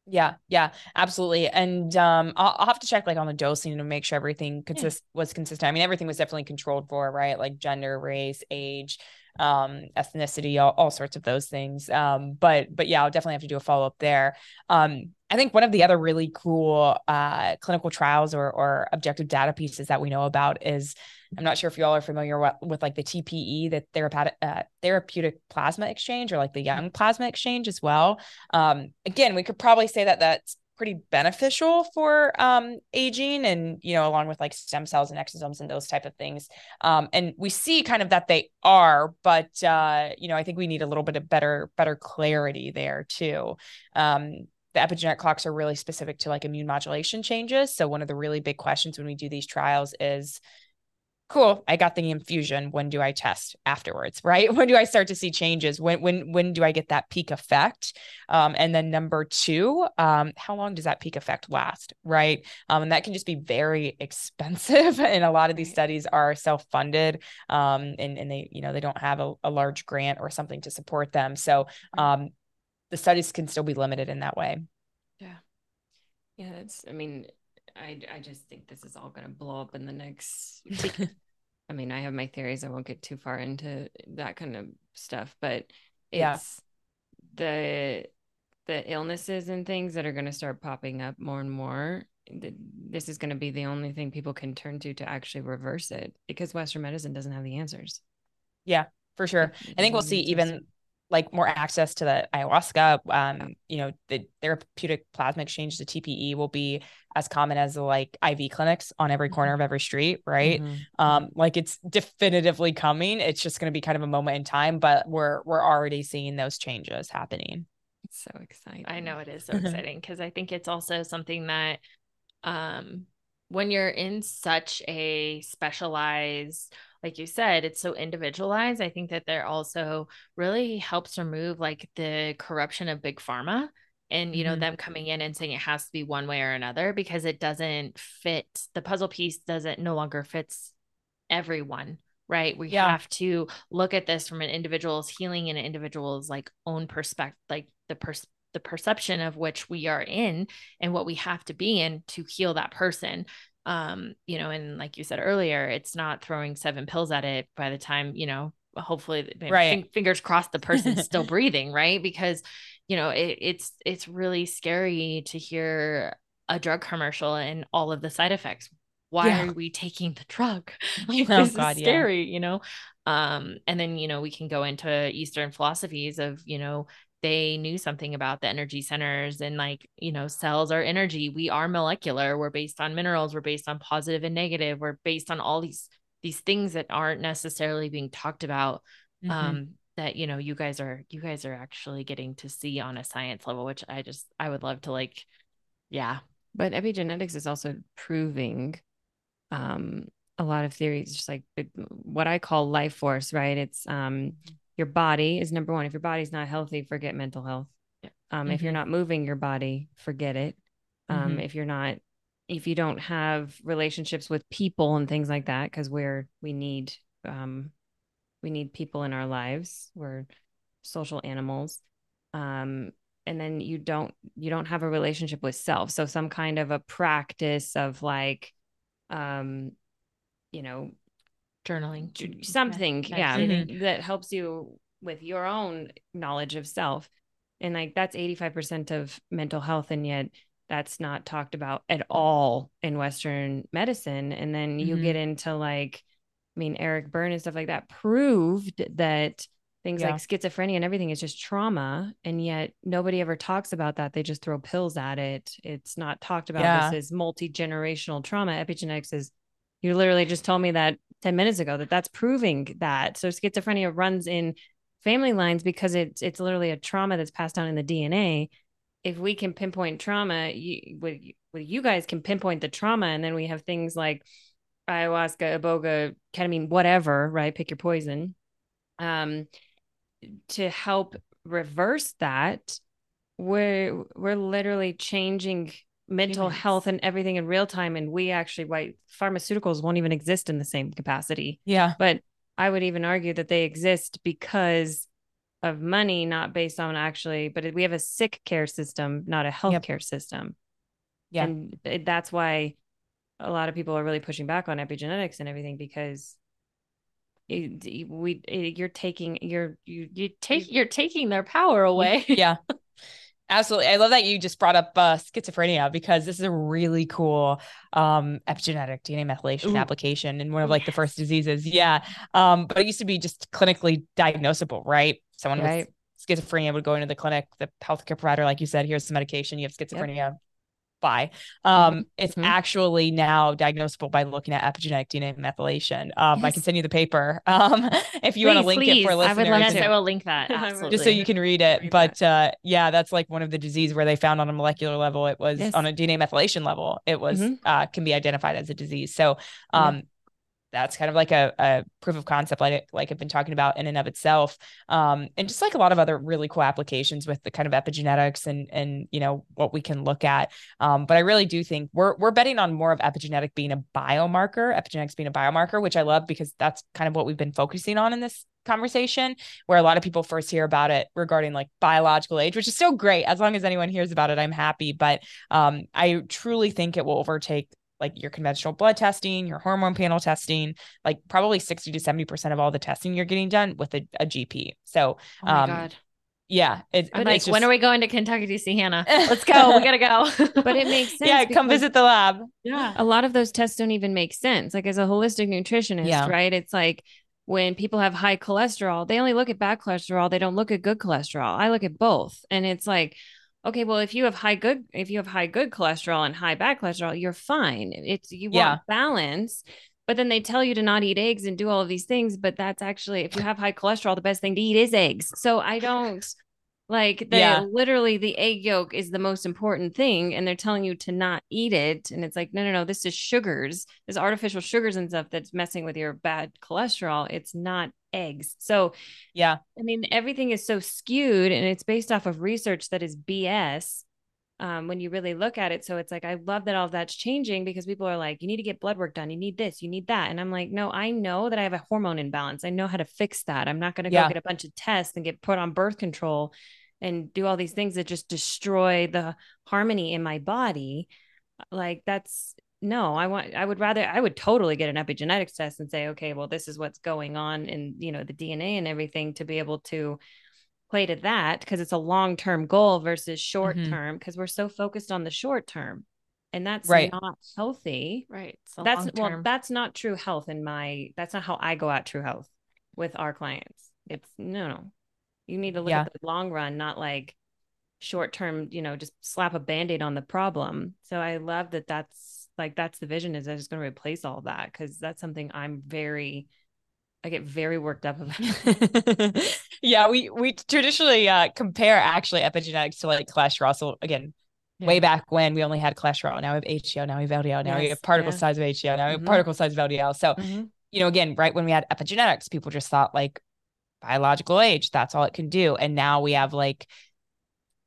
Yeah, yeah, absolutely. And um, I'll, I'll, have to check like on the dosing to make sure everything consist yeah. was consistent. I mean, everything was definitely controlled for, right? Like gender, race, age, um, ethnicity, all, all sorts of those things. Um, but but yeah, I'll definitely have to do a follow up there. Um, I think one of the other really cool uh, clinical trials or, or objective data pieces that we know about is I'm not sure if you all are familiar with, with like the TPE, the therapeutic uh, therapeutic plasma exchange, or like the young plasma exchange as well. Um, again, we could probably say that that's pretty beneficial for um, aging and you know along with like stem cells and exosomes and those type of things um, and we see kind of that they are but uh, you know i think we need a little bit of better better clarity there too um, the epigenetic clocks are really specific to like immune modulation changes. So one of the really big questions when we do these trials is cool i got the infusion. When do i test afterwards? [LAUGHS] Right? When do i start to see changes? When when when do i get that peak effect? Um, and then number two um, how long does that peak effect last? Right? Um, and that can just be very [LAUGHS] expensive and a lot of these studies are self-funded um, and, and they you know they don't have a, a large grant or something to support them. So um, the studies can still be limited in that way yeah yeah that's i mean I, I just think this is all going to blow up in the next [LAUGHS] I mean, I have my theories. I won't get too far into that kind of stuff, but it's yeah. the the illnesses and things that are going to start popping up more and more. This is going to be the only thing people can turn to to actually reverse it because Western medicine doesn't have the answers. Yeah, for sure. I think we'll see even like more access to the ayahuasca um you know the therapeutic plasma exchange the tpe will be as common as the like iv clinics on every corner mm-hmm. of every street right? Mm-hmm. um like it's definitively coming. It's just going to be kind of a moment in time but we're we're already seeing those changes happening. It's so exciting. I know it is so exciting because i think it's also something that um when you're in such a specialized like you said, it's so individualized. I think that there also really helps remove like the corruption of big pharma and you know mm-hmm. them coming in and saying it has to be one way or another because it doesn't fit the puzzle piece doesn't no longer fits everyone right we yeah. have to look at this from an individual's healing and an individual's like own perspective like the pers- the perception of which we are in and what we have to be in to heal that person um you know and like you said earlier it's not throwing seven pills at it by the time you know hopefully right. fingers crossed the person's still [LAUGHS] breathing right because you know it, it's it's really scary to hear a drug commercial and all of the side effects why yeah. are we taking the drug [LAUGHS] like oh, this God, is scary yeah. you know um and then you know we can go into eastern philosophies of you know they knew something about the energy centers and like you know cells are energy. We are molecular. We're based on minerals. We're based on positive and negative. We're based on all these these things that aren't necessarily being talked about mm-hmm. um that you know you guys are you guys are actually getting to see on a science level which i just i would love to like yeah. But epigenetics is also proving um a lot of theories just like what i call life force right? It's um mm-hmm your body is number one. If your body's not healthy, forget mental health. Um, mm-hmm. If you're mm-hmm. not moving your body, forget it. Um, mm-hmm. If you're not, if you don't have relationships with people and things like that, because we're we need um, we need people in our lives. We're social animals. Um, and then you don't you don't have a relationship with self. So some kind of a practice of like, um, you know, journaling. Something yeah, yeah that helps you with your own knowledge of self. And like that's 85% of mental health and yet that's not talked about at all in western medicine. And then you mm-hmm. get into like i mean eric berne and stuff like that proved that things yeah. like schizophrenia and everything is just trauma and yet nobody ever talks about that. They just throw pills at it. It's not talked about. Yeah. this is multi-generational trauma. Epigenetics is You literally just told me that 10 minutes ago that that's proving that. So schizophrenia runs in family lines because it's it's literally a trauma that's passed down in the DNA. If we can pinpoint trauma, you, with, you guys can pinpoint the trauma, and then we have things like ayahuasca, iboga, ketamine, whatever, right? Pick your poison. Um, to help reverse that, we're we're literally changing mental Humans. health and everything in real time and we actually why pharmaceuticals won't even exist in the same capacity. Yeah. But i would even argue that they exist because of money not based on actually but we have a sick care system not a healthcare yep. system. Yeah. And that's why a lot of people are really pushing back on epigenetics and everything because it, we it, you're taking you're you you take you're taking their power away. Yeah [LAUGHS] Absolutely. I love that you just brought up uh, schizophrenia because this is a really cool um, epigenetic DNA methylation Ooh. application and one of like the first diseases. Yeah. Um, but it used to be just clinically diagnosable, right? Someone right. with schizophrenia would go into the clinic, the healthcare provider, like you said, here's some medication, you have schizophrenia. Yep by. Um, mm-hmm. It's mm-hmm. actually now diagnosable by looking at epigenetic DNA methylation. Um, yes. I can send you the paper [LAUGHS] um, if you want to link please. it for listeners. I would love to. I will link that. [LAUGHS] Absolutely. Just so you can read it. Read but uh, yeah, that's like one of the disease where they found on a molecular level, it was yes. on a DNA methylation level, it was mm-hmm. uh, can be identified as a disease. So um, that's kind of like a, a proof of concept like like I've been talking about in and of itself. Um, and just like a lot of other really cool applications with the kind of epigenetics and and you know what we can look at. Um, but I really do think we're we're betting on more of epigenetic being a biomarker epigenetics being a biomarker which I love because that's kind of what we've been focusing on in this conversation where a lot of people first hear about it regarding like biological age which is so great. As long as anyone hears about it i'm happy. But um, i truly think it will overtake like your conventional blood testing, your hormone panel testing, like probably 60 to 70% of all the testing you're getting done with a, a GP. So, oh my um, God. Yeah. It, I'm like, just... when are we going to Kentucky to see Hannah? Let's go. we gotta go. [LAUGHS] but it makes sense. Yeah, come visit the lab. Yeah. A lot of those tests don't even make sense. Like as a holistic nutritionist, yeah. right? It's like when people have high cholesterol, they only look at bad cholesterol. They don't look at good cholesterol. I look at both. And it's like, okay well if you have high good if you have high good cholesterol and high bad cholesterol you're fine. It's you want balance but then they tell you to not eat eggs and do all of these things but that's actually if you have high cholesterol the best thing to eat is eggs. So i don't like the yeah. literally the egg yolk is the most important thing and they're telling you to not eat it and it's like no no no this is sugars there's artificial sugars and stuff that's messing with your bad cholesterol. It's not eggs. So, yeah, I mean, everything is so skewed and it's based off of research that is BS um, when you really look at it. So, it's like, I love that all of that's changing because people are like, you need to get blood work done. You need this, you need that. And I'm like, no, I know that I have a hormone imbalance. I know how to fix that. I'm not going to go yeah. get a bunch of tests and get put on birth control and do all these things that just destroy the harmony in my body like that's no i want i would rather i would totally get an epigenetics test and say okay well this is what's going on in you know the dna and everything to be able to play to that because it's a long-term goal versus short-term because mm-hmm. we're so focused on the short term and that's right. not healthy right that's well that's not true health in my that's not how i go at true health with our clients it's no no you need to look yeah. at the long run not like short term you know just slap a band-aid on the problem so i love that that's like that's the vision is that it's going to replace all that because that's something i'm very i get very worked up about [LAUGHS] yeah we we traditionally uh compare actually epigenetics to like cholesterol so again yeah. way back when we only had cholesterol now we have HDL now we have LDL now yes, we have particle yeah. size of HDL now we have mm-hmm. particle size of LDL so mm-hmm. you know again right when we had epigenetics people just thought like biological age that's all it can do and now we have like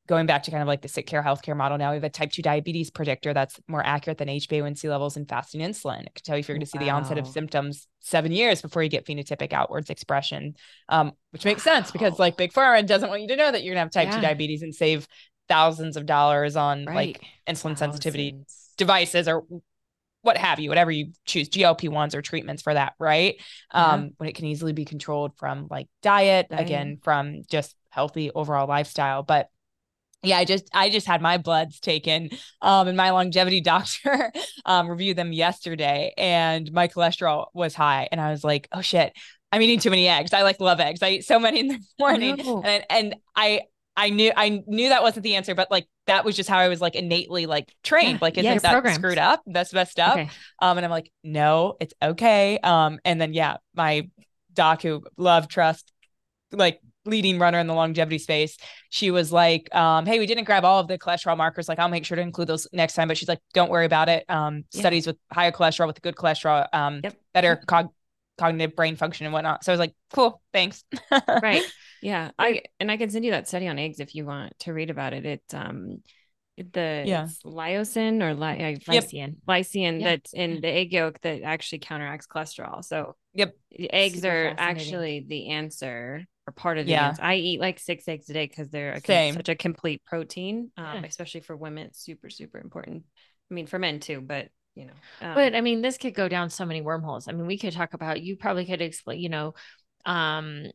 going back to kind of like the sick care healthcare model now, we have a type 2 diabetes predictor that's more accurate than HbA1c levels and fasting insulin. It can tell you if you're going to see wow. the onset of symptoms seven years before you get phenotypic outwards expression, um, which makes wow. sense because like Big Pharma doesn't want you to know that you're going to have type yeah. 2 diabetes and save thousands of dollars on right. like insulin thousands. sensitivity devices or what have you, whatever you choose, GLP ones or treatments for that, right? Um, when it can easily be controlled from like diet, diet, again, from just healthy overall lifestyle. But yeah, I just I just had my bloods taken um and my longevity [LAUGHS] doctor um reviewed them yesterday and my cholesterol was high and I was like, "Oh shit, I'm eating too many eggs. I like love eggs. I eat so many in the [LAUGHS] morning." And and I I knew I knew that wasn't the answer, but like that was just how I was like innately like trained. Yeah, like, isn't yeah, that programmed. screwed up? That's messed up. Okay. Um, and I'm like, no, it's okay. Um, and then yeah, my doc who love trust, like leading runner in the longevity space, she was like, um, hey, we didn't grab all of the cholesterol markers. Like, I'll make sure to include those next time. But she's like, don't worry about it. Um, Yeah. studies with higher cholesterol with good cholesterol, um, Yep. better cog- cognitive brain function and whatnot. So I was like, cool, thanks. [LAUGHS] Right. Yeah, I and I can send you that study on eggs if you want to read about it. It's um the Yeah. lyosin or li- uh, Lycian. lysine Yeah. that's in the egg yolk that actually counteracts cholesterol. So Yep. eggs Super are actually the answer or part of the Yeah. I eat like six eggs a day because they're a, such a complete protein, um, Yeah. especially for women. It's super super important. I mean for men too, but you know. Um, But I mean, this could go down so many wormholes. I mean, we could talk about, you probably could explain, you know, um,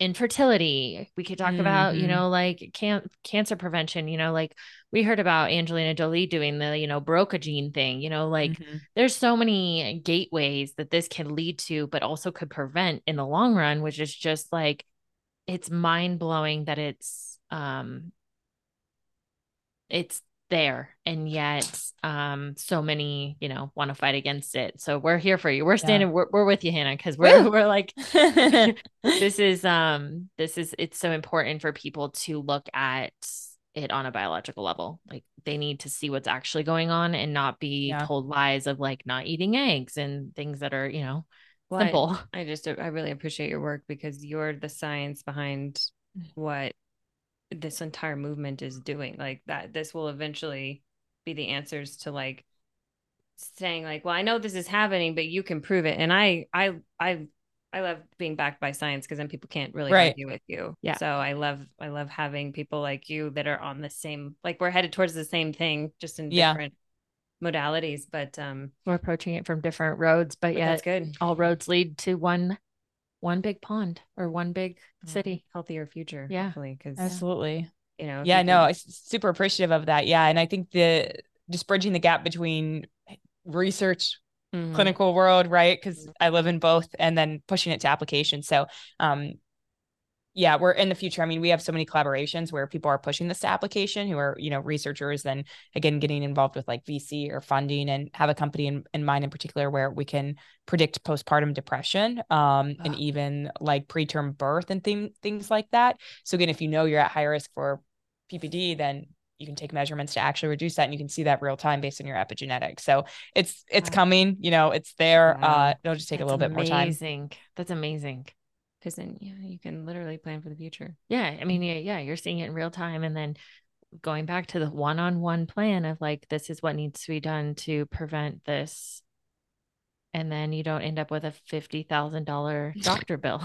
infertility. We could talk about, you Mhm. know, like can- cancer prevention, you know, like we heard about Angelina Jolie doing the, you know, BRCA gene thing, you know, like Mhm. there's so many gateways that this can lead to, but also could prevent in the long run, which is just like, it's mind blowing that it's, um, it's there and yet um so many you know want to fight against it. So we're here for you. We're standing we're, we're with you hannah because we're Woo! we're like [LAUGHS] this is um this is it's so important for people to look at it on a biological level. Like they need to see what's actually going on and not be Yeah. told lies of like not eating eggs and things that are you know Well, I- simple. I just I really appreciate your work because you're the science behind what this entire movement is doing. Like that this will eventually be the answers to like saying like, well, I know this is happening, but you can prove it. And I I I I love being backed by science because then people can't really Right. argue with you. Yeah. So I love I love having people like you that are on the same like we're headed towards the same thing, just in Yeah. different modalities. But um we're approaching it from different roads but but yet that's good. all roads lead to one one big pond or one big city Healthier future. Yeah. Hopefully. Cause Absolutely. you know, Yeah, you no, can- I'm super appreciative of that. Yeah. And I think the just bridging the gap between research Mhm. clinical world, right? Because I live in both, and then pushing it to application. So, um, yeah, we're in the future. I mean, we have so many collaborations where people are pushing this to application, who are you know researchers, then again getting involved with like VC or funding, and have a company in, in mind in particular where we can predict postpartum depression, um, and Ah. even like preterm birth and thing, things like that. So again, if you know you're at high risk for PPD, then you can take measurements to actually reduce that and you can see that real time based on your epigenetics. So it's it's Wow. coming, you know, it's there. Wow. Uh it'll just take a That's little bit more time. amazing that's amazing because then yeah, you can literally plan for the future. Yeah, I mean, yeah, yeah, you're seeing it in real time, and then going back to the one-on-one plan of like, this is what needs to be done to prevent this, and then you don't end up with a fifty thousand dollar [LAUGHS] doctor bill.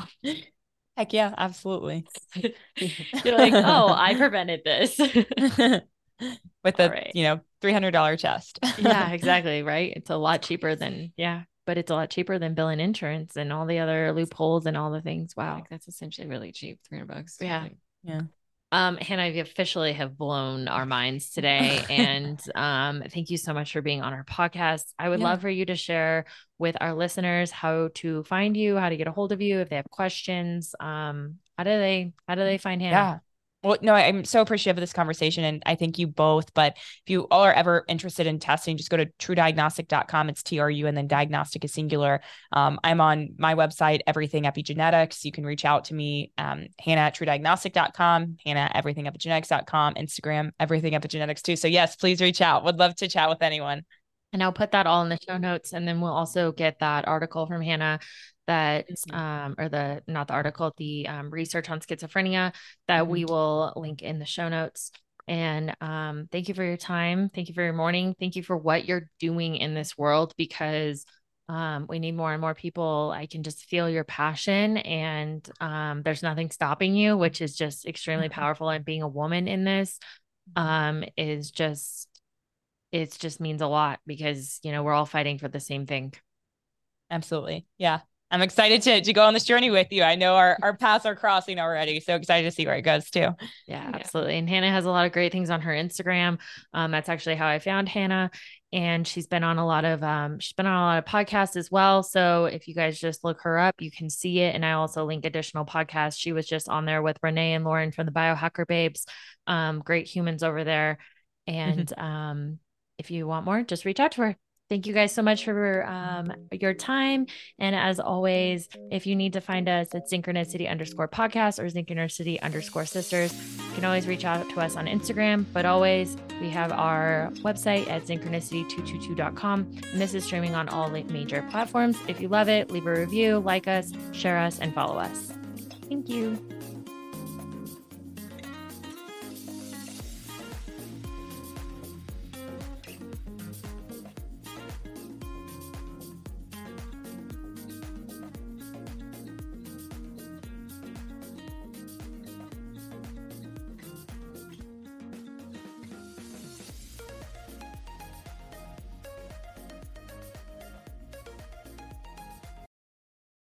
Heck yeah, absolutely. [LAUGHS] You're like, oh, I prevented this. [LAUGHS] With a right. you know three hundred dollar chest. yeah, exactly, right. It's a lot cheaper than yeah, but it's a lot cheaper than billing insurance and all the other loopholes and all the things. Wow. Like that's essentially really cheap, three hundred bucks. Yeah. Like, Um, Hannah, you officially have blown our minds [LAUGHS] today. and um, thank you so much for being on our podcast. I would Yeah. love for you to share with our listeners how to find you, how to get a hold of you if they have questions. Um, how do they how do they find Hannah? Yeah. Well, no, I'm so appreciative of this conversation and I thank you both. But if you all are ever interested in testing, just go to trudiagnostic.com. It's TRU and then diagnostic is singular. Um, I'm on my website, Everything Epigenetics. You can reach out to me, um, Hannah at trudiagnostic.com, Hannah at everythingepigenetics.com, Instagram, Everything Epigenetics too. So yes, please reach out. Would love to chat with anyone. And I'll put that all in the show notes. And then we'll also get that article from Hannah that, Mhm. um, or the, not the article, the um, research on schizophrenia that we will link in the show notes. And um, thank you for your time. Thank you for your morning. Thank you for what you're doing in this world because um, we need more and more people. I can just feel your passion and um, there's nothing stopping you, which is just extremely Mhm. powerful. And being a woman in this um, is just, it just means a lot because, you know, we're all fighting for the same thing. Absolutely. Yeah. I'm excited to, to go on this journey with you. I know our, our paths are crossing already. So excited to see where it goes too. Yeah, absolutely. And Hannah has a lot of great things on her Instagram. Um, that's actually how I found Hannah. And she's been on a lot of um, she's been on a lot of podcasts as well. So if you guys just look her up, you can see it. And I also link additional podcasts. She was just on there with Renee and Lauren from the Biohacker Babes. Um, great humans over there. And mm-hmm. um, if you want more, just reach out to her. Thank you guys so much for um, your time. And as always, if you need to find us at synchronicity underscore podcast or synchronicity underscore sisters, you can always reach out to us on Instagram. But always, we have our website at synchronicity222.com. And this is streaming on all major platforms. If you love it, leave a review, like us, share us, and follow us. Thank you.